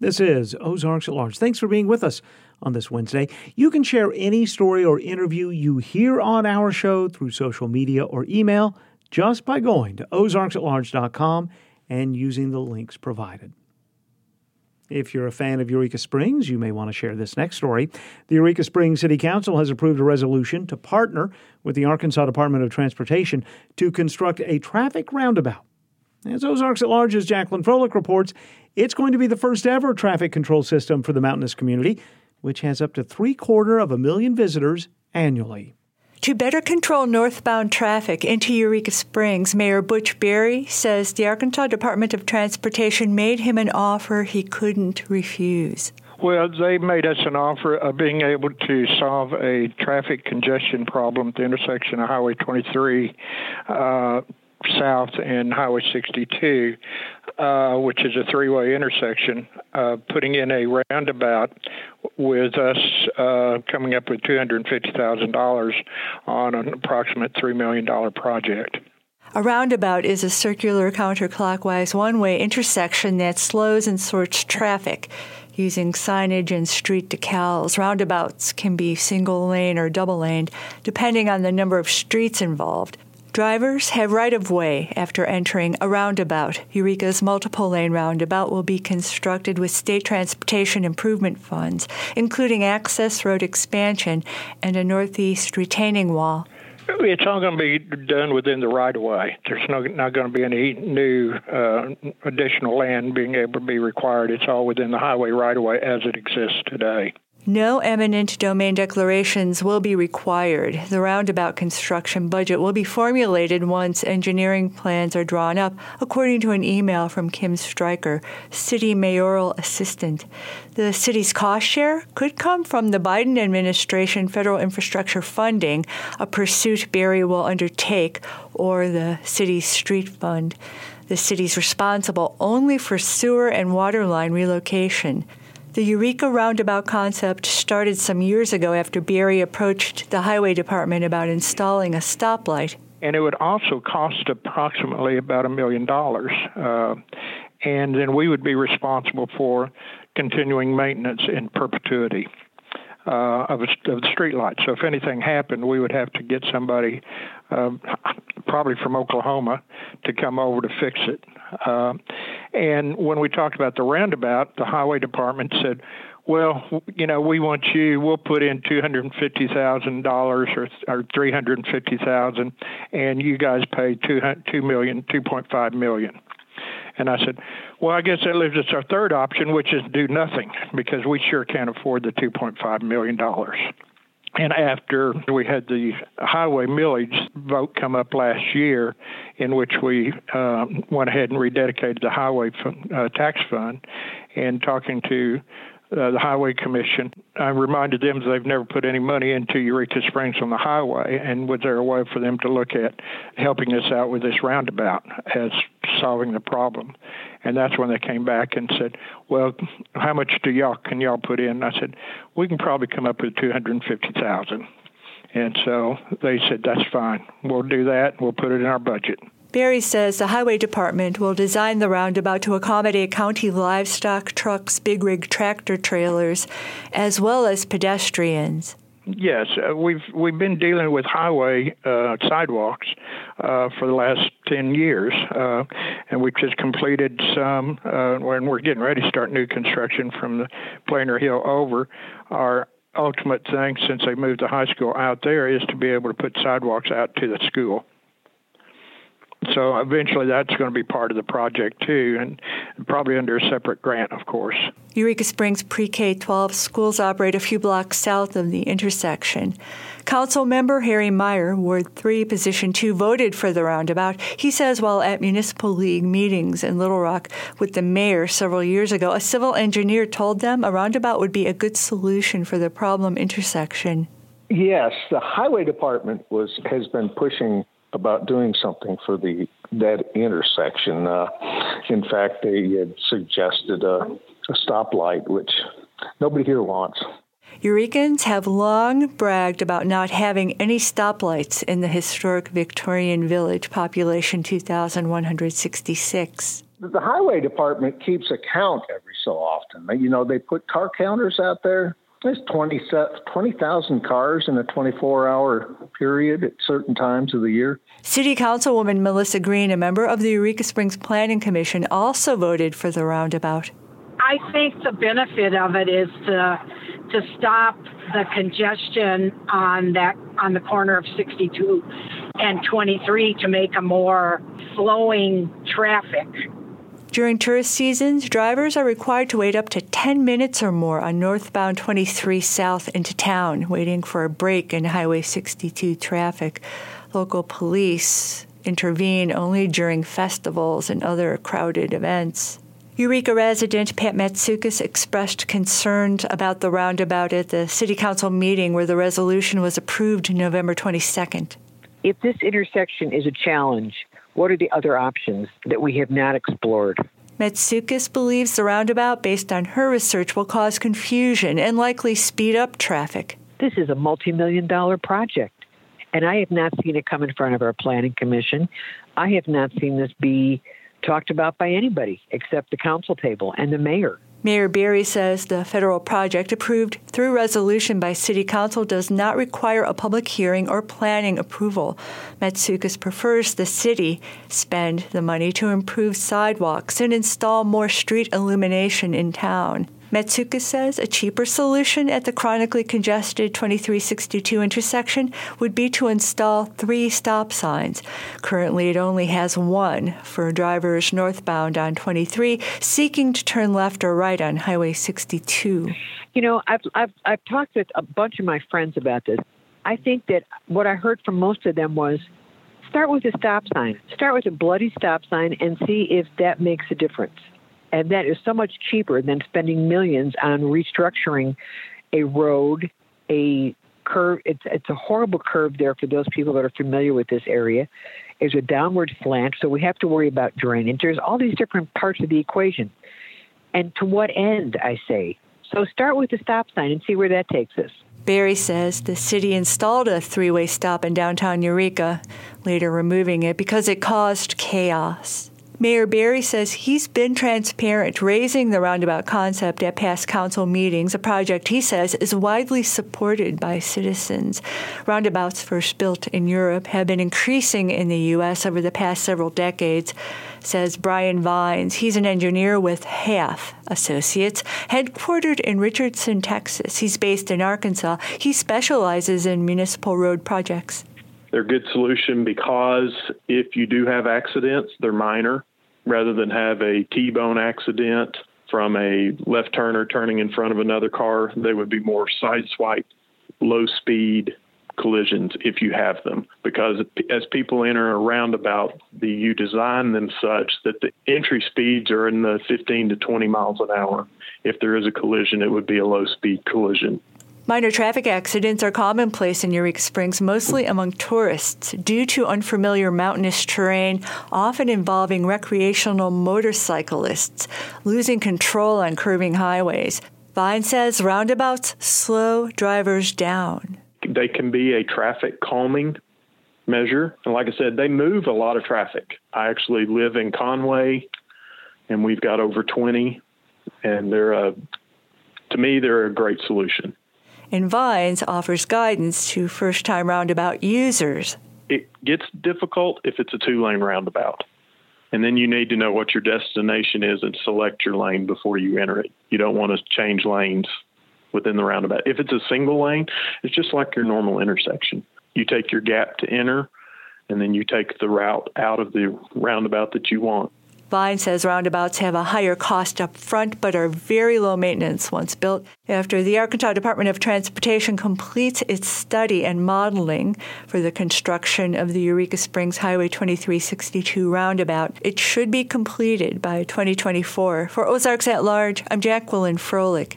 This is Ozarks at Large. Thanks for being with us on this Wednesday. You can share any story or interview you hear on our show through social media or email just by going to ozarksatlarge.com and using the links provided. If you're a fan of Eureka Springs, you may want to share this next story. The Eureka Springs City Council has approved a resolution to partner with the Arkansas Department of Transportation to construct a traffic roundabout. As Ozarks at Large's Jacqueline Froelich reports, it's going to be the first ever traffic control system for the mountainous community, which has up to three quarter of a million visitors annually. To better control northbound traffic into Eureka Springs, Mayor Butch Berry says the Arkansas Department of Transportation made him an offer he couldn't refuse. Well, they made us an offer of being able to solve a traffic congestion problem at the intersection of Highway 23 uh, South and Highway 62, uh, which is a three way intersection, uh, putting in a roundabout with us uh, coming up with $250,000 on an approximate $3 million project. A roundabout is a circular counterclockwise one way intersection that slows and sorts traffic. Using signage and street decals, roundabouts can be single lane or double laned, depending on the number of streets involved. Drivers have right of way after entering a roundabout. Eureka's multiple lane roundabout will be constructed with state transportation improvement funds, including access road expansion and a northeast retaining wall. It's all going to be done within the right of way. There's no, not going to be any new uh, additional land being able to be required. It's all within the highway right of way as it exists today. No eminent domain declarations will be required. The roundabout construction budget will be formulated once engineering plans are drawn up, according to an email from Kim Stryker, city mayoral assistant. The city's cost share could come from the Biden administration federal infrastructure funding, a pursuit Berry will undertake, or the city's street fund. The city's responsible only for sewer and water line relocation. The Eureka roundabout concept started some years ago after Berry approached the highway department about installing a stoplight. And it would also cost approximately about a million dollars. Uh, and then we would be responsible for continuing maintenance in perpetuity. Uh, of, of the street lights. So if anything happened, we would have to get somebody, uh, probably from Oklahoma, to come over to fix it. Uh, and when we talked about the roundabout, the highway department said, well, you know, we want you. We'll put in two hundred fifty thousand dollars or or three hundred fifty thousand, and you guys pay two two million, two point five million. And I said, well, I guess that leaves us our third option, which is do nothing, because we sure can't afford the two point five million dollars. And after we had the highway millage vote come up last year, in which we uh, went ahead and rededicated the highway fund, uh, tax fund, and talking to uh, the Highway Commission. I reminded them they've never put any money into Eureka Springs on the highway, and was there a way for them to look at helping us out with this roundabout as solving the problem? And that's when they came back and said, "Well, how much do y'all can y'all put in?" I said, "We can probably come up with two hundred fifty thousand. And so they said, "That's fine. We'll do that. We'll put it in our budget." Berry says the Highway Department will design the roundabout to accommodate county livestock trucks, big rig tractor trailers, as well as pedestrians. Yes, uh, we've we've been dealing with highway uh, sidewalks uh, for the last ten years, uh, and we've just completed some. Uh, when we're getting ready to start new construction from the Planer Hill over, our ultimate thing since they moved the high school out there is to be able to put sidewalks out to the school. So eventually that's going to be part of the project too, and probably under a separate grant, of course. Eureka Springs pre K 12 schools operate a few blocks south of the intersection. Council member Harry Meyer, Ward 3, Position 2, voted for the roundabout. He says while at Municipal League meetings in Little Rock with the mayor several years ago, a civil engineer told them a roundabout would be a good solution for the problem intersection. Yes, the highway department was has been pushing about doing something for the that intersection. Uh, in fact, they had suggested a, a stoplight, which nobody here wants. Eurekans have long bragged about not having any stoplights in the historic Victorian village, population 2,166. The highway department keeps a count every so often. You know, they put car counters out there. There's 20,000 20, cars in a 24 hour period at certain times of the year. City Councilwoman Melissa Green, a member of the Eureka Springs Planning Commission, also voted for the roundabout. I think the benefit of it is to to stop the congestion on that on the corner of 62 and 23 to make a more flowing traffic. During tourist seasons, drivers are required to wait up to 10 minutes or more on northbound 23 south into town, waiting for a break in Highway 62 traffic. Local police intervene only during festivals and other crowded events. Eureka resident Pat Matsoukas expressed concern about the roundabout at the City Council meeting where the resolution was approved November 22nd. If this intersection is a challenge, what are the other options that we have not explored? Matsoukas believes the roundabout, based on her research, will cause confusion and likely speed up traffic. This is a multi million dollar project, and I have not seen it come in front of our planning commission. I have not seen this be talked about by anybody except the council table and the mayor. Mayor Berry says the federal project approved through resolution by City Council does not require a public hearing or planning approval. Matsoukas prefers the city spend the money to improve sidewalks and install more street illumination in town. Matsoukas says a cheaper solution at the chronically congested 2362 intersection would be to install three stop signs. Currently, it only has one for drivers northbound on 23 seeking to turn left or right on Highway 62. You know, I've, I've, I've talked with a bunch of my friends about this. I think that what I heard from most of them was start with a stop sign, start with a bloody stop sign, and see if that makes a difference. And that is so much cheaper than spending millions on restructuring a road, a curve. It's, it's a horrible curve there for those people that are familiar with this area. There's a downward slant, so we have to worry about drainage. There's all these different parts of the equation. And to what end, I say? So start with the stop sign and see where that takes us. Berry says the city installed a three way stop in downtown Eureka, later removing it because it caused chaos. Mayor Berry says he's been transparent, raising the roundabout concept at past council meetings, a project he says is widely supported by citizens. Roundabouts, first built in Europe, have been increasing in the U.S. over the past several decades, says Brian Vines. He's an engineer with Halff Associates, headquartered in Richardson, Texas. He's based in Arkansas. He specializes in municipal road projects. They're a good solution because if you do have accidents, they're minor rather than have a T-bone accident from a left turner turning in front of another car. They would be more sideswipe, low speed collisions if you have them because as people enter a roundabout the, you design them such that the entry speeds are in the 15 to 20 miles an hour if there is a collision it would be a low speed collision Minor traffic accidents are commonplace in Eureka Springs, mostly among tourists, due to unfamiliar mountainous terrain, often involving recreational motorcyclists losing control on curving highways. Vine says roundabouts slow drivers down. They can be a traffic calming measure. And like I said, they move a lot of traffic. I actually live in Conway, and we've got over 20, and they're a, to me, they're a great solution and Vines offers guidance to first time roundabout users. It gets difficult if it's a two lane roundabout. And then you need to know what your destination is and select your lane before you enter it. You don't want to change lanes within the roundabout. If it's a single lane, it's just like your normal intersection. You take your gap to enter, and then you take the route out of the roundabout that you want. Vine says roundabouts have a higher cost up front but are very low maintenance once built. After the Arkansas Department of Transportation completes its study and modeling for the construction of the Eureka Springs Highway 2362 roundabout, it should be completed by 2024. For Ozarks at Large, I'm Jacqueline Froelich.